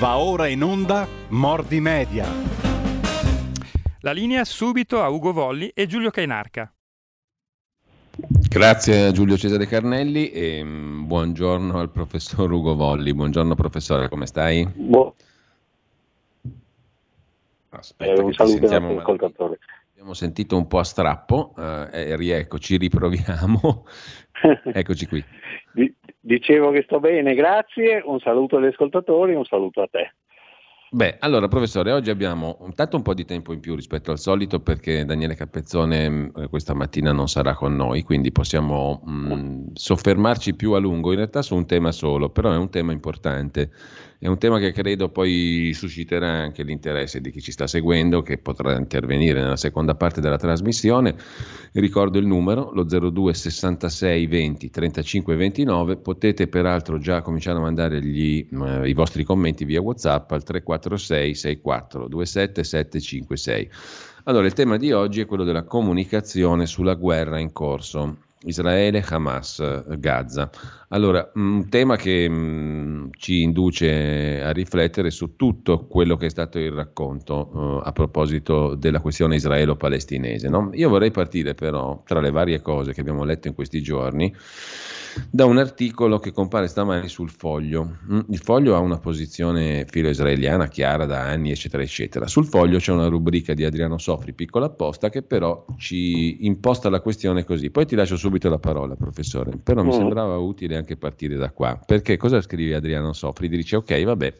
Va ora in onda Mordi Media. La linea subito a Ugo Volli e Giulio Cainarca. Grazie a Giulio Cesare Carnelli e mm, buongiorno al professor Ugo Volli. Buongiorno professore, come stai? Buon... Aspetta, eh, un saluto all'ascoltatore. Abbiamo sentito un po' a strappo eh, rieccoci, riproviamo. Eccoci qui. Dicevo che sto bene, grazie, un saluto agli ascoltatori un saluto a te. Beh, allora professore, oggi abbiamo intanto un po' di tempo in più rispetto al solito perché Daniele Capezzone eh, questa mattina non sarà con noi, quindi possiamo mh, mm, soffermarci più a lungo in realtà su un tema solo, però è un tema importante è un tema che credo poi susciterà anche l'interesse di chi ci sta seguendo, che potrà intervenire nella seconda parte della trasmissione. Ricordo il numero, lo 02 66 20 35 29. Potete peraltro già cominciare a mandare gli, eh, i vostri commenti via WhatsApp al 346 64 27 756. Allora, il tema di oggi è quello della comunicazione sulla guerra in corso. Israele, Hamas, Gaza. Allora, un tema che mh, ci induce a riflettere su tutto quello che è stato il racconto uh, a proposito della questione israelo-palestinese. No? Io vorrei partire però, tra le varie cose che abbiamo letto in questi giorni, da un articolo che compare stamani sul foglio. Mm, il foglio ha una posizione filo-israeliana chiara da anni, eccetera, eccetera. Sul foglio c'è una rubrica di Adriano Sofri, piccola apposta, che però ci imposta la questione così. Poi ti lascio subito la parola, professore, però mi mm. sembrava utile anche partire da qua. Perché cosa scrive Adriano Sofri? Dice, ok, vabbè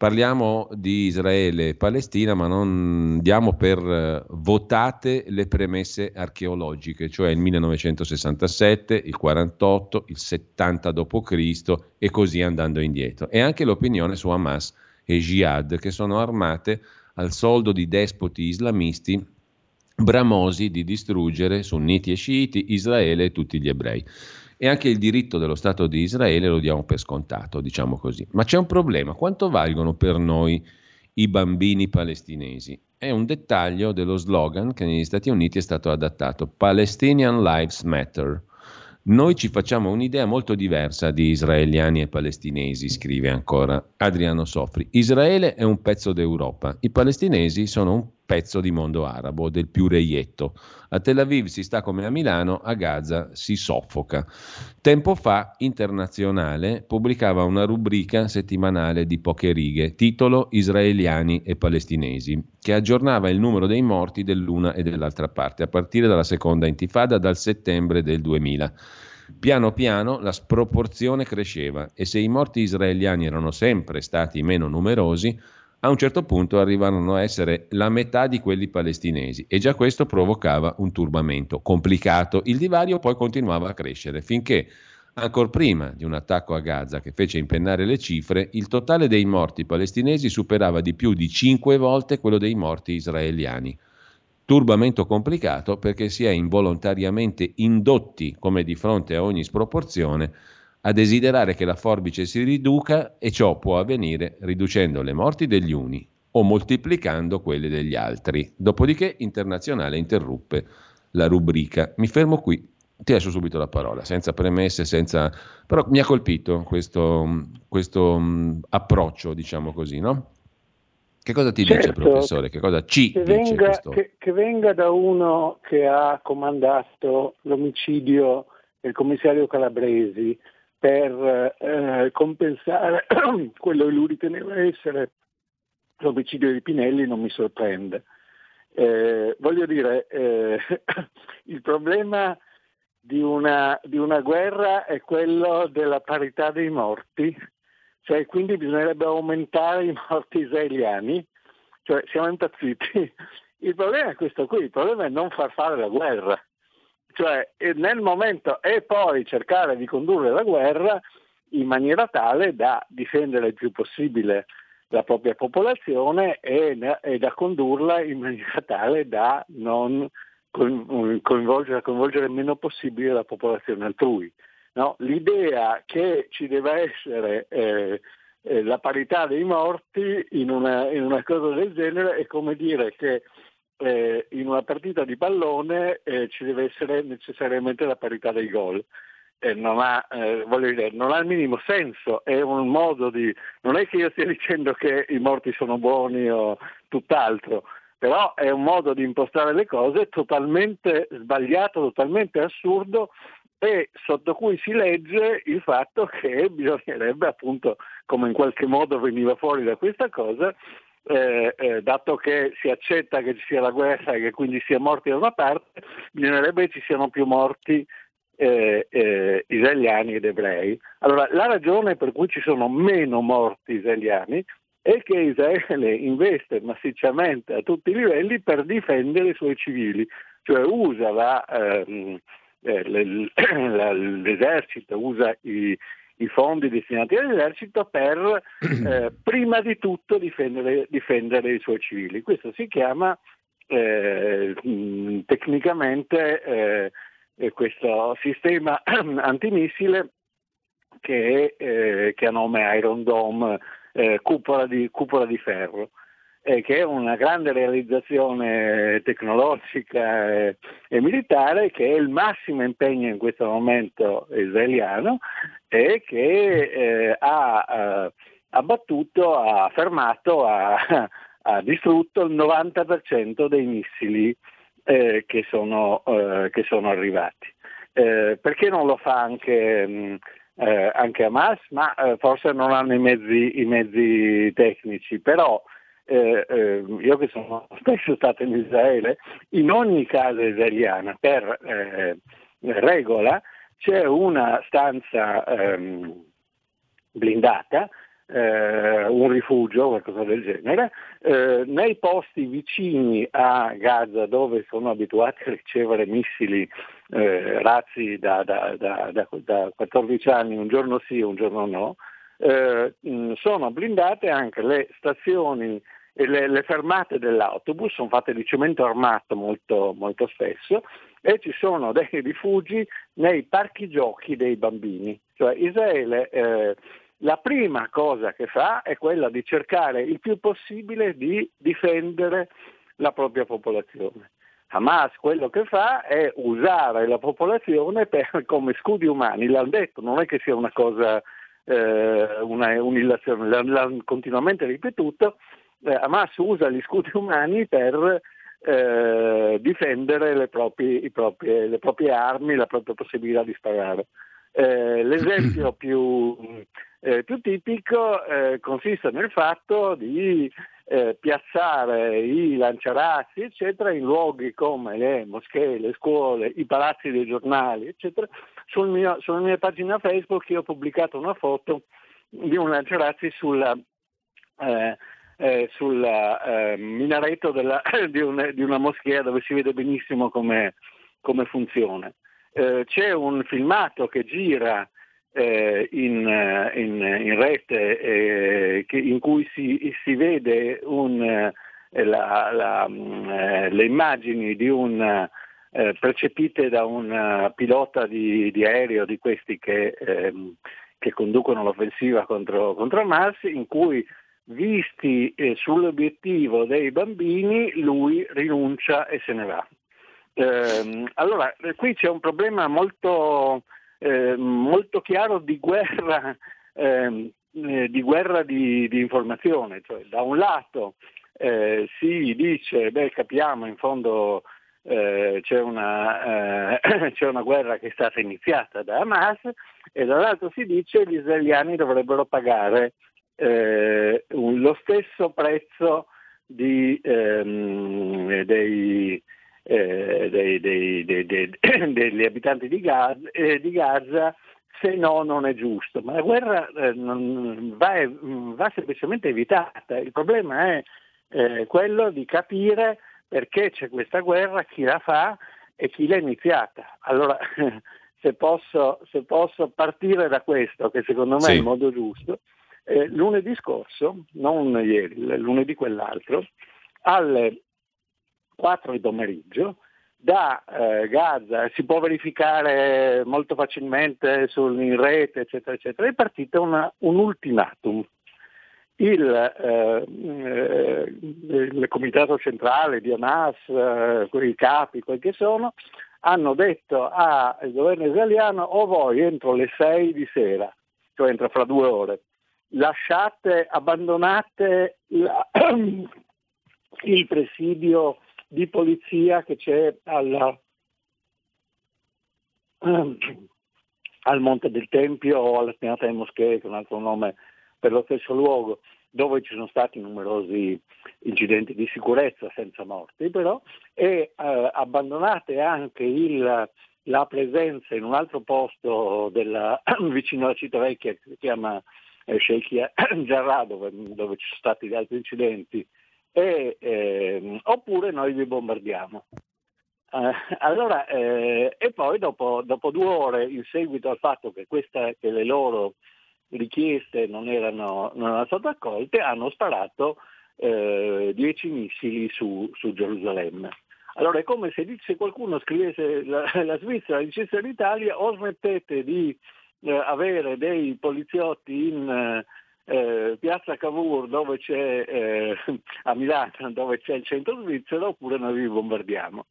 parliamo di Israele e Palestina, ma non diamo per eh, votate le premesse archeologiche, cioè il 1967, il 48, il 70 d.C. e così andando indietro. E anche l'opinione su Hamas e Jihad, che sono armate al soldo di despoti islamisti bramosi di distruggere sunniti e sciiti, Israele e tutti gli ebrei e anche il diritto dello Stato di Israele lo diamo per scontato, diciamo così. Ma c'è un problema, quanto valgono per noi i bambini palestinesi? È un dettaglio dello slogan che negli Stati Uniti è stato adattato, Palestinian Lives Matter. Noi ci facciamo un'idea molto diversa di israeliani e palestinesi, scrive ancora Adriano Sofri. Israele è un pezzo d'Europa, i palestinesi sono un pezzo di mondo arabo, del più reietto. A Tel Aviv si sta come a Milano, a Gaza si soffoca. Tempo fa Internazionale pubblicava una rubrica settimanale di poche righe, titolo Israeliani e palestinesi, che aggiornava il numero dei morti dell'una e dell'altra parte, a partire dalla seconda intifada dal settembre del 2000. Piano piano la sproporzione cresceva e se i morti israeliani erano sempre stati meno numerosi, a un certo punto arrivarono a essere la metà di quelli palestinesi e già questo provocava un turbamento complicato. Il divario poi continuava a crescere finché, ancora prima di un attacco a Gaza che fece impennare le cifre, il totale dei morti palestinesi superava di più di cinque volte quello dei morti israeliani. Turbamento complicato perché si è involontariamente indotti, come di fronte a ogni sproporzione, a desiderare che la forbice si riduca e ciò può avvenire riducendo le morti degli uni o moltiplicando quelle degli altri. Dopodiché Internazionale interruppe la rubrica. Mi fermo qui, ti lascio subito la parola, senza premesse, senza... però mi ha colpito questo, questo um, approccio, diciamo così, no? Che cosa ti certo, dice, professore? Che cosa ci che dice venga, questo? Che, che venga da uno che ha comandato l'omicidio del commissario Calabresi, per eh, compensare quello che lui riteneva essere l'omicidio di Pinelli non mi sorprende. Eh, voglio dire, eh, il problema di una, di una, guerra è quello della parità dei morti, cioè quindi bisognerebbe aumentare i morti israeliani, cioè siamo impazziti. Il problema è questo qui, il problema è non far fare la guerra cioè nel momento e poi cercare di condurre la guerra in maniera tale da difendere il più possibile la propria popolazione e, e da condurla in maniera tale da non coinvolgere, coinvolgere il meno possibile la popolazione altrui. No? L'idea che ci deve essere eh, eh, la parità dei morti in una, in una, cosa del genere è come dire che eh, in una partita di pallone eh, ci deve essere necessariamente la parità dei gol. eh, non, ha, eh, dire, non, ha, il minimo senso, è un modo di... non è che io stia dicendo che i morti sono buoni o tutt'altro, però è un modo di impostare le cose totalmente sbagliato, totalmente assurdo e sotto cui si legge il fatto che bisognerebbe appunto, come in qualche modo veniva fuori da questa cosa, eh, eh, dato che si accetta che ci sia la guerra e che quindi sia morti da una parte, bisognerebbe che ci siano più morti eh, eh, israeliani ed ebrei. Allora, la ragione per cui ci sono meno morti israeliani è che Israele investe massicciamente a tutti i livelli per difendere i suoi civili, cioè usa la, ehm, eh, l'esercito, usa i, i, fondi destinati all'esercito per eh, prima di tutto difendere, difendere, i suoi civili. Questo si chiama eh, tecnicamente eh, eh, questo sistema antimissile che, eh, che, ha nome Iron Dome, eh, cupola, di, cupola, di, ferro, eh, che è una grande realizzazione tecnologica e, e, militare che è il massimo impegno in questo momento israeliano e che eh, ha eh, abbattuto, ha fermato, ha, ha distrutto il 90% dei missili eh, che, sono, eh, che, sono, arrivati. Eh, perché non lo fa anche, mh, mm, eh, anche Hamas? Ma eh, forse non hanno i mezzi, i mezzi tecnici, però eh, io che sono spesso stato in Israele, in ogni casa israeliana per regola c'è una stanza ehm, blindata eh, un rifugio, qualcosa del genere, eh, nei posti vicini a Gaza dove sono abituati a ricevere missili eh, razzi da, da, da, da, 14 anni, un giorno sì, un giorno no, eh, sono blindate anche le stazioni le, le, fermate dell'autobus, sono fatte di cemento armato molto, molto spesso e ci sono dei rifugi nei parchi giochi dei bambini. Cioè Israele eh, la prima cosa che fa è quella di cercare il più possibile di difendere la propria popolazione. Hamas quello che fa è usare la popolazione per, come scudi umani, l'hanno detto, non è che sia una cosa, eh, una, un'illazione, l'hanno continuamente ripetuto, eh, Hamas usa gli scudi umani per eh, difendere le proprie, proprie, le proprie, armi, la propria possibilità di sparare. Eh, l'esempio più eh, più tipico eh, consiste nel fatto di eh, piazzare i lanciarazzi, eccetera, in luoghi come le moschee, le scuole, i palazzi dei giornali, eccetera. Sul mio, sulla mia pagina Facebook io ho pubblicato una foto di un lanciarazzi sulla, eh, eh, sul eh, minareto della, di, un, di, una moschea dove si vede benissimo come, funziona. Eh, c'è un filmato che gira eh, in, eh, in, in, rete eh, che, in cui si, si vede un, la, la, mm, le immagini un, percepite da un pilota di, di, aereo di questi che, ehm, che conducono l'offensiva contro, contro Hamas, in cui visti sull'obiettivo dei bambini lui rinuncia e se ne va. Ehm, allora, qui c'è un problema molto eh, molto chiaro di guerra, ehm, eh, di, guerra di, di, informazione. Cioè, da un lato eh, si dice, beh capiamo in fondo eh, c'è una, eh, c'è, una, guerra che è stata iniziata da Hamas e dall'altro si dice che gli israeliani dovrebbero pagare eh, un, lo stesso prezzo di, ehm, dei, eh, dei, dei, dei, degli abitanti di Gaza, eh, di Gaza, se no non è giusto. Ma la guerra eh, va, va, semplicemente evitata. Il problema è eh, quello di capire perché c'è questa guerra, chi la fa e chi l'ha iniziata. Allora, se posso, se posso partire da questo, che secondo me sì. è il modo giusto, eh, lunedì scorso, non ieri, lunedì quell'altro, alle 4 di pomeriggio da eh, Gaza, si può verificare molto facilmente sul, in rete, eccetera, eccetera, è partito una, un ultimatum. Il, eh, eh, il, comitato centrale di Hamas, eh, i capi, quel che sono, hanno detto al governo israeliano o voi entro le 6 di sera, cioè entro fra due ore, lasciate, abbandonate la, il presidio di polizia che c'è alla, al Monte del Tempio o alla Spianata delle Moschee, che è un altro nome per lo stesso luogo, dove ci sono stati numerosi incidenti di sicurezza senza morti però, e eh, abbandonate anche il, la presenza in un altro posto della, vicino alla città vecchia che si chiama Sheikh Jarrah dove, dove, ci sono stati altri incidenti e, eh, oppure noi vi bombardiamo. Eh, allora, eh, e poi dopo, dopo, due ore, in seguito al fatto che, questa, che le loro richieste non erano, non erano, state accolte, hanno sparato eh, dieci missili su, su, Gerusalemme. Allora è come se, se qualcuno scrivesse la, la Svizzera dicesse all'Italia o smettete di eh, avere dei poliziotti in eh, Piazza Cavour dove c'è, eh, a Milano dove c'è il centro svizzero oppure noi vi bombardiamo.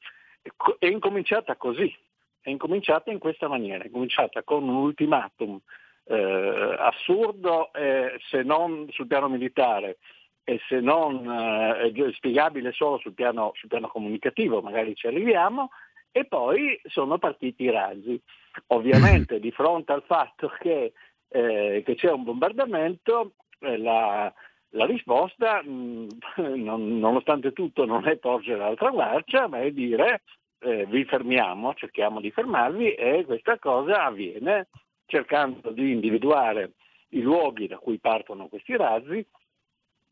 È incominciata così, è incominciata in questa maniera, è incominciata con un ultimatum eh, assurdo eh, se non sul piano militare e se non eh, spiegabile solo sul piano, sul piano comunicativo, magari ci arriviamo, e poi sono partiti i razzi. Ovviamente di fronte al fatto che, eh, che c'è un bombardamento, eh, la, la, risposta, mh, non, nonostante tutto, non è porgere l'altra guardia, ma è dire eh, vi fermiamo, cerchiamo di fermarvi e questa cosa avviene cercando di individuare i luoghi da cui partono questi razzi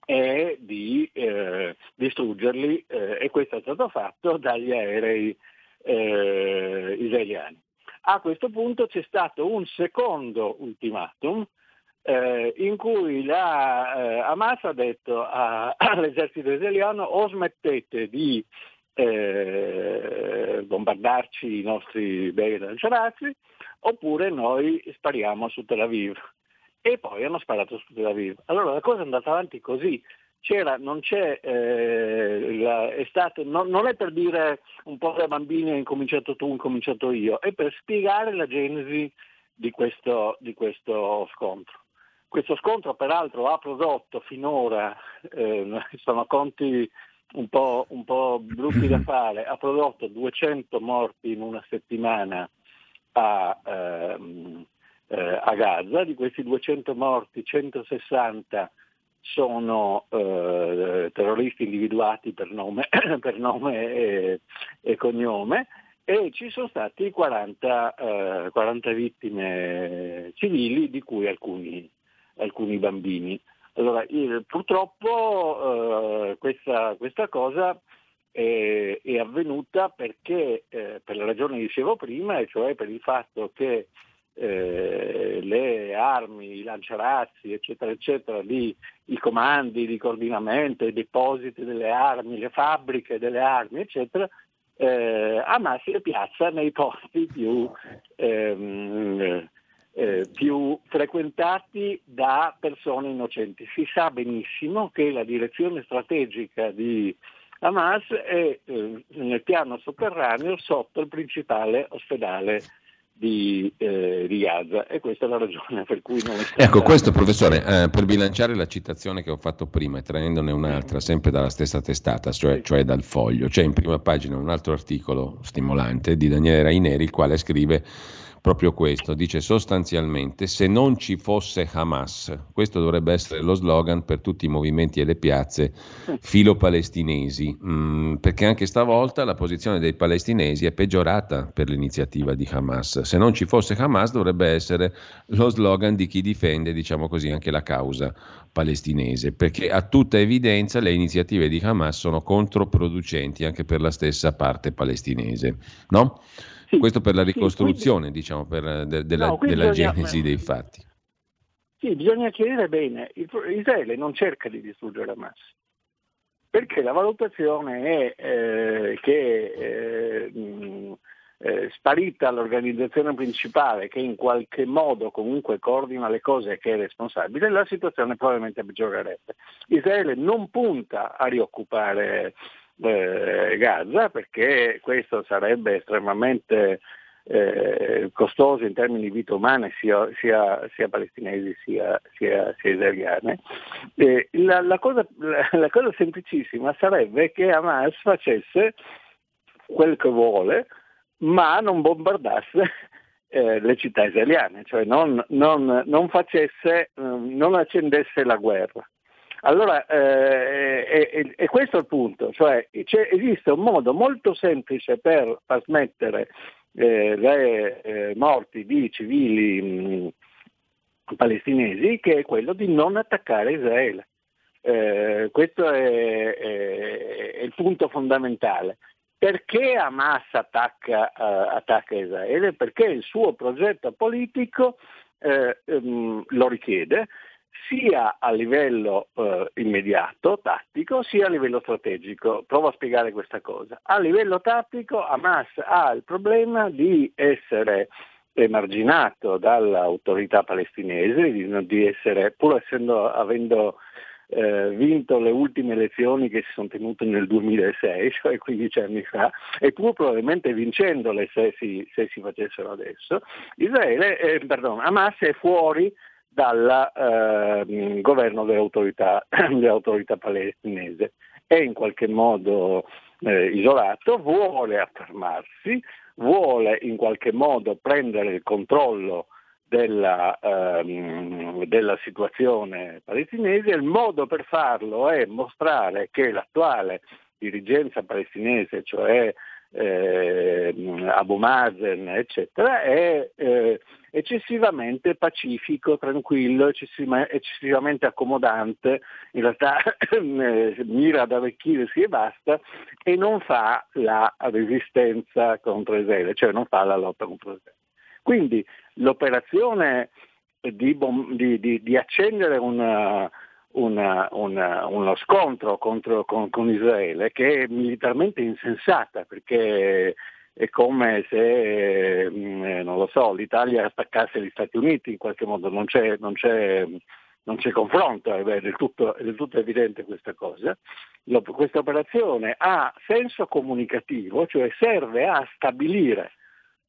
e di eh, distruggerli eh, e questo è stato fatto dagli aerei eh, israeliani. A questo punto c'è stato un secondo ultimatum eh, in cui la, eh, Hamas ha detto a, all'esercito israeliano o smettete di eh, bombardarci i nostri bei lanciarazzi oppure noi spariamo su Tel Aviv. E poi hanno sparato su Tel Aviv. Allora la cosa è andata avanti così. C'era, non c'è, eh, la, è stato, non, non, è per dire un po' da bambini hai incominciato tu, ho incominciato io, è per spiegare la genesi di questo, di questo scontro. Questo scontro peraltro ha prodotto finora, eh, sono conti un po', un po', brutti da fare, ha prodotto 200 morti in una settimana a, ehm, eh, a Gaza, di questi 200 morti 160 sono eh, terroristi individuati per nome, per nome e, e, cognome e ci sono stati 40, eh, 40 vittime civili, di cui alcuni, alcuni bambini. Allora, io, purtroppo eh, questa, questa, cosa è, è avvenuta perché, eh, per la ragione che dicevo prima, e cioè per il fatto che eh, le armi, i lanciarazzi, eccetera, eccetera, lì, i comandi di coordinamento, i depositi delle armi, le fabbriche delle armi, eccetera, eh, Hamas si piazza nei posti più, ehm, eh, più frequentati da persone innocenti. Si sa benissimo che la direzione strategica di Hamas è eh, nel piano sotterraneo sotto il principale ospedale di, eh, di, Gaza e questa è la ragione per cui non è stata... Ecco, questo professore, eh, per bilanciare la citazione che ho fatto prima e traendone un'altra, sempre dalla stessa testata, cioè, cioè, dal foglio, c'è in prima pagina un altro articolo stimolante di Daniele Raineri, il quale scrive proprio questo, dice sostanzialmente se non ci fosse Hamas, questo dovrebbe essere lo slogan per tutti i movimenti e le piazze filo-palestinesi, mm, perché anche stavolta la posizione dei palestinesi è peggiorata per l'iniziativa di Hamas. Se non ci fosse Hamas dovrebbe essere lo slogan di chi difende, diciamo così, anche la causa palestinese, perché a tutta evidenza le iniziative di Hamas sono controproducenti anche per la stessa parte palestinese, no? Sì, Questo per la ricostruzione, sì, quindi, diciamo, per, de, de, no, della bisogna, genesi dei fatti. Sì, bisogna chiarire bene, Israele non cerca di distruggere Hamas, perché la valutazione è eh, che eh, mh, eh, sparita l'organizzazione principale che in qualche modo comunque coordina le cose e che è responsabile, la situazione probabilmente peggiorerebbe. Israele non punta a rioccupare eh, Gaza perché questo sarebbe estremamente eh, costoso in termini di vita umana sia, sia, sia palestinesi sia, sia, sia israeliane. Eh, la, la, cosa, la, la, cosa, semplicissima sarebbe che Hamas facesse quel che vuole, ma non bombardasse eh, le città israeliane, cioè non, non, non, facesse, non accendesse la guerra. Allora, eh, e, questo è il punto, cioè esiste un modo molto semplice per far smettere eh, le eh, morti di civili mh, palestinesi che è quello di non attaccare Israele. Eh, questo è, è, è, il punto fondamentale. Perché Hamas attacca, uh, attacca Israele? Perché il suo progetto politico um, lo richiede sia a livello eh, immediato, tattico, sia a livello strategico. Provo a spiegare questa cosa. A livello tattico Hamas ha il problema di essere emarginato dall'autorità palestinese, di, di essere, pur essendo, avendo eh, vinto le ultime elezioni che si sono tenute nel 2006, cioè 15 anni fa, e pur probabilmente vincendole se si, se si facessero adesso, Israele, eh, pardon, Hamas è fuori dal eh, governo dell'autorità, dell'autorità, palestinese. È in qualche modo eh, isolato, vuole affermarsi, vuole in qualche modo prendere il controllo della, ehm, della situazione palestinese. Il modo per farlo è mostrare che l'attuale dirigenza palestinese, cioè eh, Abu Mazen, eccetera, è eh, eccessivamente pacifico, tranquillo, eccessivamente accomodante, in realtà eh, mira ad arricchirsi e basta, e non fa la resistenza contro Israele, cioè non fa la lotta contro Israele. Quindi l'operazione di, di, di, di accendere una, una, una, uno scontro contro, con, con, Israele che è militarmente insensata perché è come se, mm, eh, non lo so, l'Italia attaccasse gli Stati Uniti in qualche modo, non c'è, non c'è, non c'è confronto, è del, tutto, è del, tutto, evidente questa cosa. Questa operazione ha senso comunicativo, cioè serve a stabilire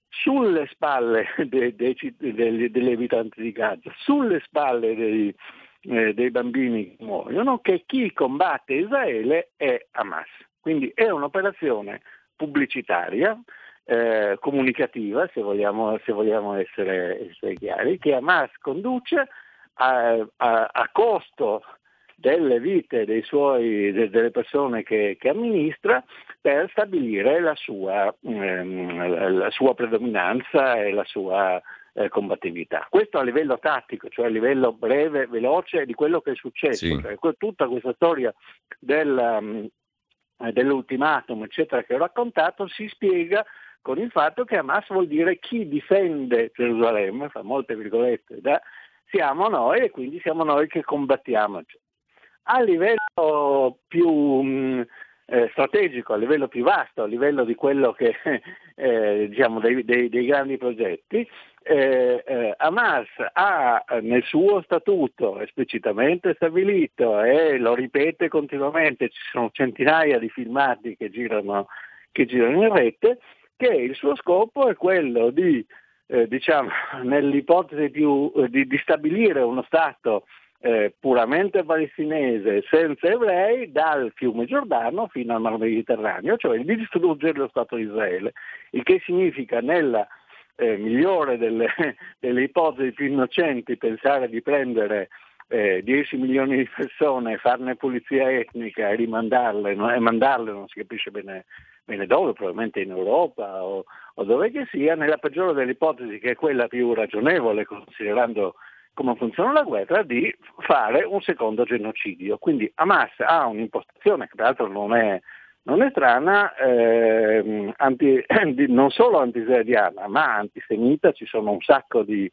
sulle spalle dei, dei, dei, degli abitanti di Gaza, sulle spalle dei, eh, dei bambini che muoiono, che chi combatte Israele è Hamas. Quindi è un'operazione pubblicitaria, eh, comunicativa, se vogliamo, se vogliamo essere, essere, chiari, che Hamas conduce a, a, a costo delle vite suoi, delle persone che, che, amministra per stabilire la sua, ehm, la sua predominanza e la sua eh, combattività. Questo a livello tattico, cioè a livello breve, veloce di quello che è successo. Sì. Cioè, tutta questa storia del, um, dell'ultimatum, eccetera, che ho raccontato, si spiega con il fatto che Hamas vuol dire chi difende Gerusalemme, fa molte virgolette, da, siamo noi e quindi siamo noi che combattiamo. A livello più mh, eh, strategico, a livello più vasto, a livello di quello che eh, diciamo dei, dei, dei, grandi progetti, eh, eh, Hamas ha nel suo statuto esplicitamente stabilito e lo ripete continuamente, ci sono centinaia di filmati che girano, che girano in rete, che il suo scopo è quello di, eh, diciamo, nell'ipotesi più, eh, di, di stabilire uno Stato eh, puramente palestinese, senza ebrei, dal fiume Giordano fino al Mar Mediterraneo, cioè di distruggere lo Stato di Israele, il che significa nella eh, migliore delle, delle, ipotesi più innocenti pensare di prendere eh, 10 milioni di persone, farne pulizia etnica e rimandarle no? e mandarle non si capisce bene, bene dove, probabilmente in Europa o, o dove che sia, nella peggiore delle ipotesi che è quella più ragionevole considerando come funziona la guerra, di fare un secondo genocidio. Quindi Hamas ha un'impostazione che peraltro non è, non è strana, eh, anti, non solo antisraeliana, ma antisemita, ci sono un sacco di,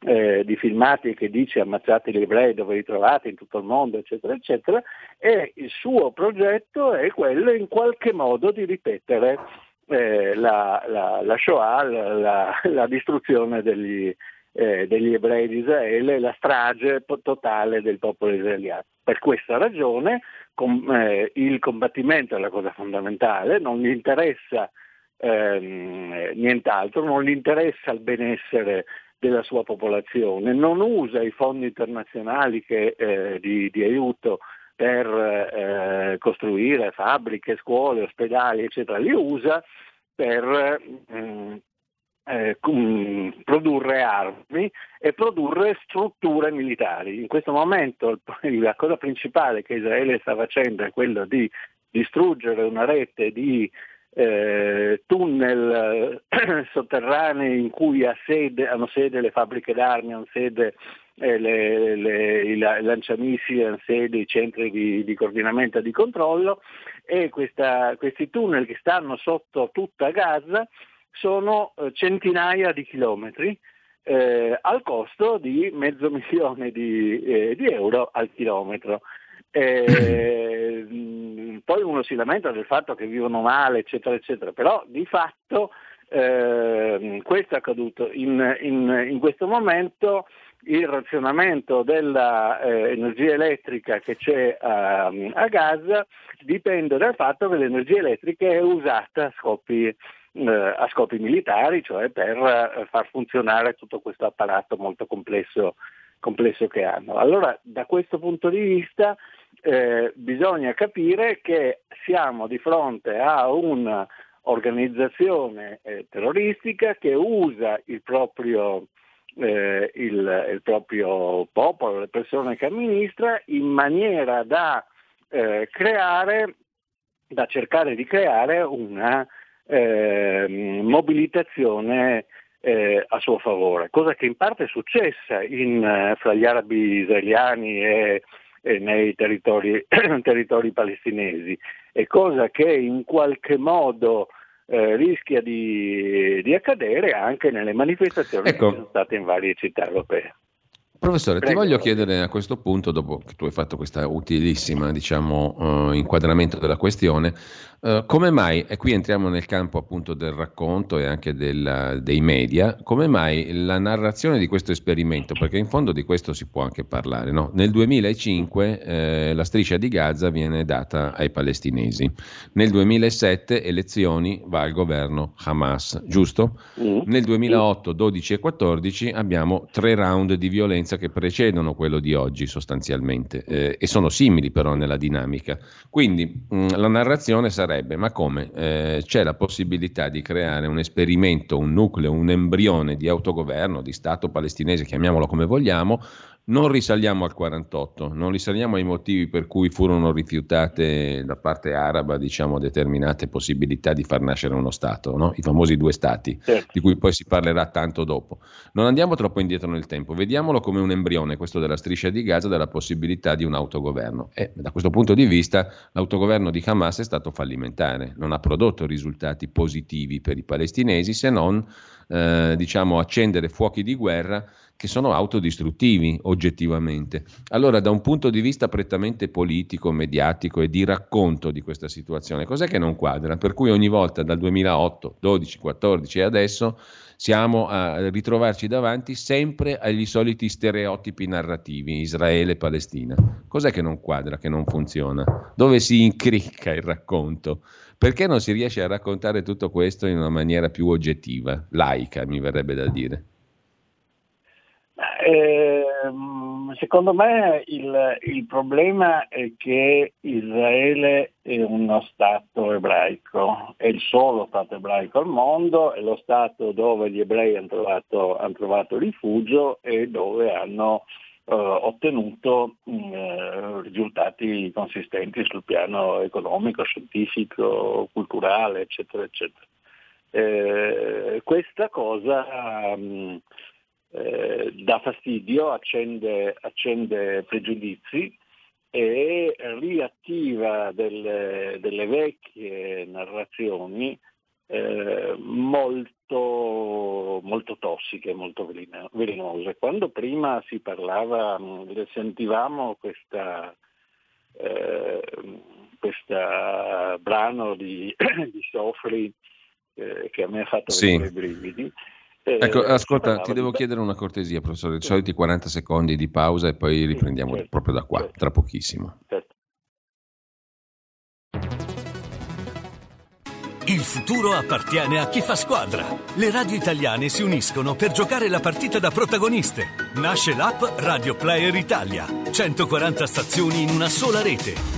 eh, di, filmati che dice ammazzate gli ebrei dove li trovate? in tutto il mondo, eccetera, eccetera, e il suo progetto è quello in qualche modo di ripetere eh, la, la, la, Shoah, la, la distruzione degli, eh, degli ebrei di Israele, la strage totale del popolo israeliano. Per questa ragione com, eh, il combattimento è la cosa fondamentale, non gli interessa ehm, nient'altro, non gli interessa il benessere della sua popolazione, non usa i fondi internazionali che, eh, di, di, aiuto per eh, costruire fabbriche, scuole, ospedali, eccetera, li usa per mm, eh, produrre armi e produrre strutture militari. In questo momento la cosa principale che Israele sta facendo è quello di distruggere una rete di eh, tunnel eh, sotterranei in cui ha sede, hanno sede le fabbriche d'armi, hanno sede eh, le, le, i lanciamissili, hanno sede i centri di, di coordinamento e di controllo e questa, questi tunnel che stanno sotto tutta Gaza sono eh, centinaia di chilometri eh, al costo di mezzo milione di, eh, di euro al chilometro. Eh, poi uno si lamenta del fatto che vivono male, eccetera, eccetera, però di fatto eh, questo è accaduto. In, in, in, questo momento il razionamento dell'energia eh, elettrica che c'è a, a Gaza dipende dal fatto che l'energia elettrica è usata a scopi a scopi militari, cioè per eh, far funzionare tutto questo apparato molto complesso, complesso che hanno. Allora da questo punto di vista eh, bisogna capire che siamo di fronte a un'organizzazione eh, terroristica che usa il proprio, eh, il, il proprio, popolo, le persone che amministra in maniera da eh, creare, da cercare di creare una eh, mobilitazione eh, a suo favore, cosa che in parte è successa in, eh, fra gli arabi israeliani e, e nei territori, territori, palestinesi e cosa che in qualche modo eh, rischia di, di, accadere anche nelle manifestazioni ecco. che sono state in varie città europee. Professore, Prego. ti voglio chiedere a questo punto, dopo che tu hai fatto questa utilissima diciamo, uh, inquadramento della questione, uh, come mai, e qui entriamo nel campo appunto del racconto e anche della, dei media, come mai la narrazione di questo esperimento, perché in fondo di questo si può anche parlare, no? nel 2005 eh, la striscia di Gaza viene data ai palestinesi, nel 2007 elezioni va al governo Hamas, giusto? Mm. Nel 2008, 12 e 14 abbiamo tre round di violenza che precedono quello di oggi sostanzialmente eh, e sono simili però nella dinamica. Quindi mh, mm, la narrazione sarebbe ma come eh, c'è la possibilità di creare un esperimento, un nucleo, un embrione di autogoverno, di Stato palestinese, chiamiamolo come vogliamo, non risaliamo al 48, non risaliamo ai motivi per cui furono rifiutate da parte araba diciamo, determinate possibilità di far nascere uno Stato, no? i famosi due Stati, certo. di cui poi si parlerà tanto dopo. Non andiamo troppo indietro nel tempo, vediamolo come un embrione, questo della striscia di Gaza, della possibilità di un autogoverno. E da questo punto di vista l'autogoverno di Hamas è stato fallimentare, non ha prodotto risultati positivi per i palestinesi se non eh, diciamo, accendere fuochi di guerra che sono autodistruttivi oggettivamente. Allora, da un punto di vista prettamente politico, mediatico e di racconto di questa situazione, cos'è che non quadra? Per cui ogni volta dal 2008, 12, 14 e adesso siamo a ritrovarci davanti sempre agli soliti stereotipi narrativi, Israele e Palestina. Cos'è che non quadra, che non funziona? Dove si incricca il racconto? Perché non si riesce a raccontare tutto questo in una maniera più oggettiva, laica, mi verrebbe da dire? Eh, secondo me il, il, problema è che Israele è uno Stato ebraico, è il solo Stato ebraico al mondo, è lo Stato dove gli ebrei hanno trovato, hanno trovato rifugio e dove hanno eh, ottenuto eh, risultati consistenti sul piano economico, scientifico, culturale, eccetera, eccetera. Eh, questa cosa mh, eh, dà fastidio, accende, accende, pregiudizi e riattiva delle, delle vecchie narrazioni eh, molto, molto, tossiche, molto velenose. Quando prima si parlava, sentivamo questa, eh, brano di, di Sofri eh, che a me ha fatto sì. i brividi, ecco, ascolta, ti devo chiedere una cortesia, professore. I soliti 40 secondi di pausa e poi riprendiamo certo, proprio da qua, certo. tra pochissimo. Certo. Il futuro appartiene a chi fa squadra. Le radio italiane si uniscono per giocare la partita da protagoniste. Nasce l'app Radio Player Italia. 140 stazioni in una sola rete.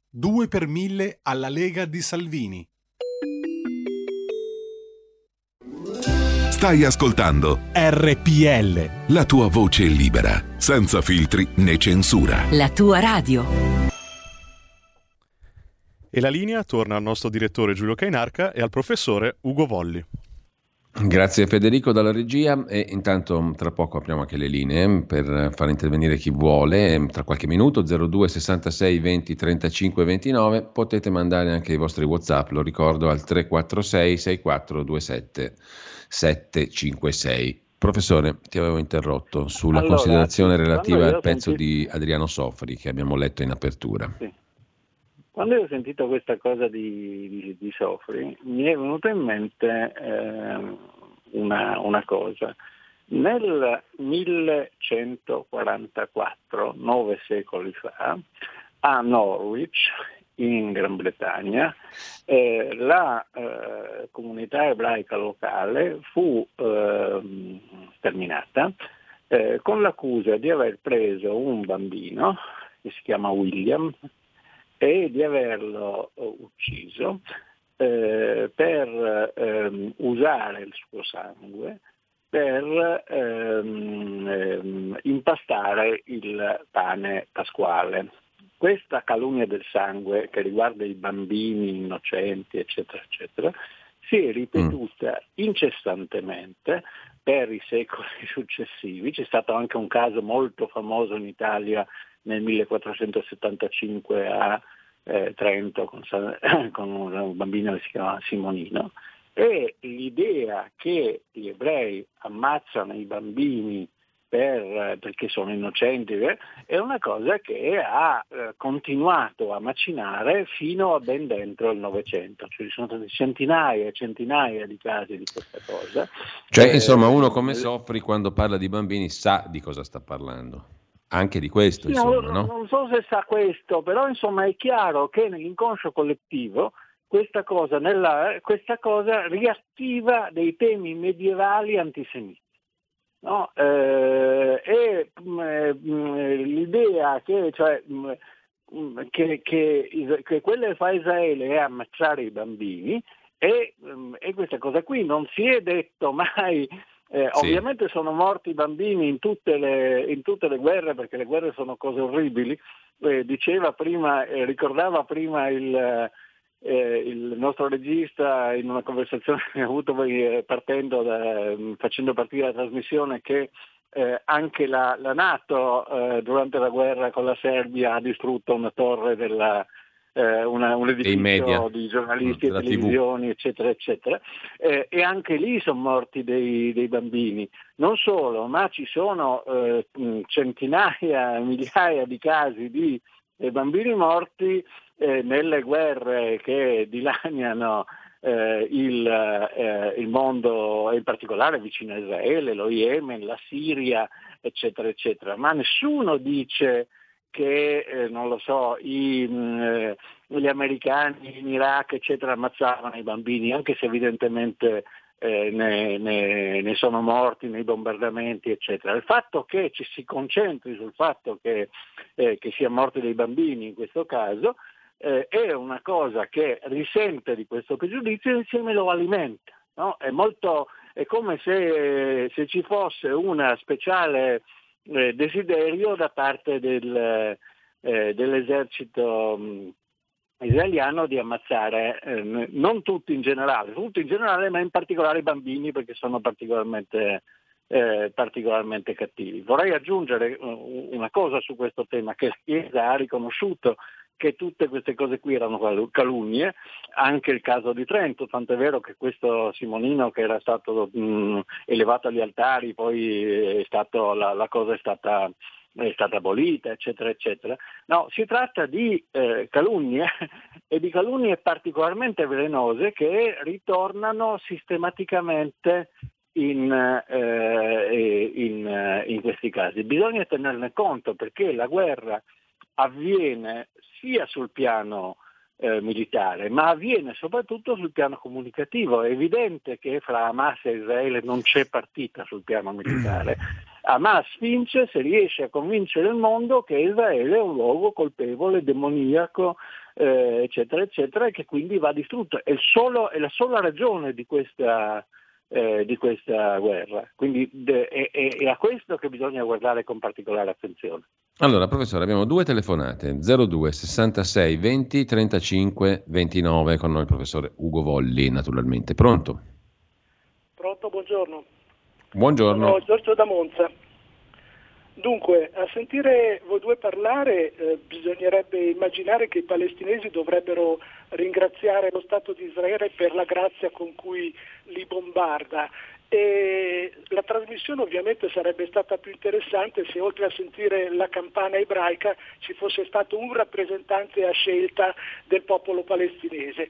2 per 1000 alla Lega di Salvini. Stai ascoltando RPL. La tua voce libera, senza filtri né censura. La tua radio. E la linea torna al nostro direttore Giulio Cainarca e al professore Ugo Volli. Grazie Federico dalla regia e intanto tra poco apriamo anche le linee per far intervenire chi vuole, tra qualche minuto 02 66 20 35 29 potete mandare anche i vostri Whatsapp, lo ricordo al 346 6427 756. Professore, ti avevo interrotto sulla allora, considerazione relativa al pezzo sentito... di Adriano Sofri che abbiamo letto in apertura. Sì. Quando ho sentito questa cosa di, di, di Sofri mi è venuta in mente eh, una, una cosa. Nel 1144, nove secoli fa, a Norwich in Gran Bretagna, eh, la eh, comunità ebraica locale fu eh, terminata eh, con l'accusa di aver preso un bambino che si chiama William e di averlo eh, ucciso eh, per ehm, usare il suo sangue per ehm, ehm, impastare il pane pasquale. Questa calunnia del sangue che riguarda i bambini innocenti, eccetera, eccetera, si è ripetuta mm. incessantemente per i secoli successivi. C'è stato anche un caso molto famoso in Italia nel 1475 a eh, Trento con, con, un bambino che si chiama Simonino. E l'idea che gli ebrei ammazzano i bambini per, perché sono innocenti, eh, è una cosa che ha eh, continuato a macinare fino a ben dentro il Novecento, cioè ci sono state centinaia e centinaia di casi di questa cosa. Cioè, eh, insomma, uno come Soffri quando parla di bambini sa di cosa sta parlando. Anche di questo, sì, insomma, no, no? Non so se sa questo, però insomma è chiaro che nell'inconscio collettivo questa cosa, nella, questa cosa riattiva dei temi medievali antisemiti. No? Eh, e mh, mm, mm, l'idea che, cioè, mh, mm, che, che, che, quello che fa Israele è ammazzare i bambini e, e, questa cosa qui non si è detto mai. Eh, sì. Ovviamente sono morti i bambini in tutte, le, in tutte, le, guerre perché le guerre sono cose orribili. Eh, diceva prima, eh, ricordava prima il, eh, il nostro regista in una conversazione che ha avuto eh, partendo da, mm, facendo partire la trasmissione che eh, anche la, la Nato durante la guerra con la Serbia ha distrutto una torre della, eh, una, un edificio di giornalisti e televisioni, TV. eccetera, eccetera. Eh, e anche lì sono morti dei, dei, bambini. Non solo, ma ci sono eh, centinaia, migliaia di casi di bambini morti eh, nelle guerre che dilaniano eh, il, eh, il, mondo, in particolare vicino a Israele, lo Yemen, la Siria, eccetera, eccetera. Ma nessuno dice che, eh, non lo so, i, mh, mm, eh, gli americani in Iraq, eccetera, ammazzavano i bambini, anche se evidentemente eh, ne, ne, ne, sono morti nei bombardamenti, eccetera. Il fatto che ci si concentri sul fatto che, eh, che siano morti dei bambini in questo caso eh, è una cosa che risente di questo pregiudizio e insieme lo alimenta. No? È, molto, è, come se, se, ci fosse una speciale eh, desiderio da parte del, eh, dell'esercito mh, israeliano di ammazzare eh, non tutti in generale, tutti in generale, ma in particolare i bambini perché sono particolarmente, eh, particolarmente cattivi. Vorrei aggiungere uh, una cosa su questo tema, che la Chiesa ha riconosciuto che tutte queste cose qui erano calunnie, anche il caso di Trento, tant'è vero che questo Simonino che era stato mh, elevato agli altari, poi stato, la, la, cosa è stata, è stata, abolita, eccetera, eccetera. No, si tratta di eh, calunnie e di calunnie particolarmente velenose che ritornano sistematicamente in, eh, in, in questi casi. Bisogna tenerne conto perché la guerra avviene sia sul piano eh, militare, ma avviene soprattutto sul piano comunicativo. È evidente che fra Hamas e Israele non c'è partita sul piano militare. Hamas vince se riesce a convincere il mondo che Israele è un luogo colpevole, demoniaco, eh, eccetera, eccetera, e che quindi va distrutto. È, solo, è la sola ragione di questa, eh, di questa guerra. Quindi de, è, è, a questo che bisogna guardare con particolare attenzione. Allora, professore, abbiamo due telefonate, 02 66 20 35 29, con noi il professore Ugo Volli, naturalmente. Pronto? Pronto, buongiorno. Buongiorno. Sono Giorgio da Monza. Dunque, a sentire voi due parlare eh, bisognerebbe immaginare che i palestinesi dovrebbero ringraziare lo Stato di Israele per la grazia con cui li bombarda. E la trasmissione ovviamente sarebbe stata più interessante se oltre a sentire la campana ebraica ci fosse stato un rappresentante a scelta del popolo palestinese.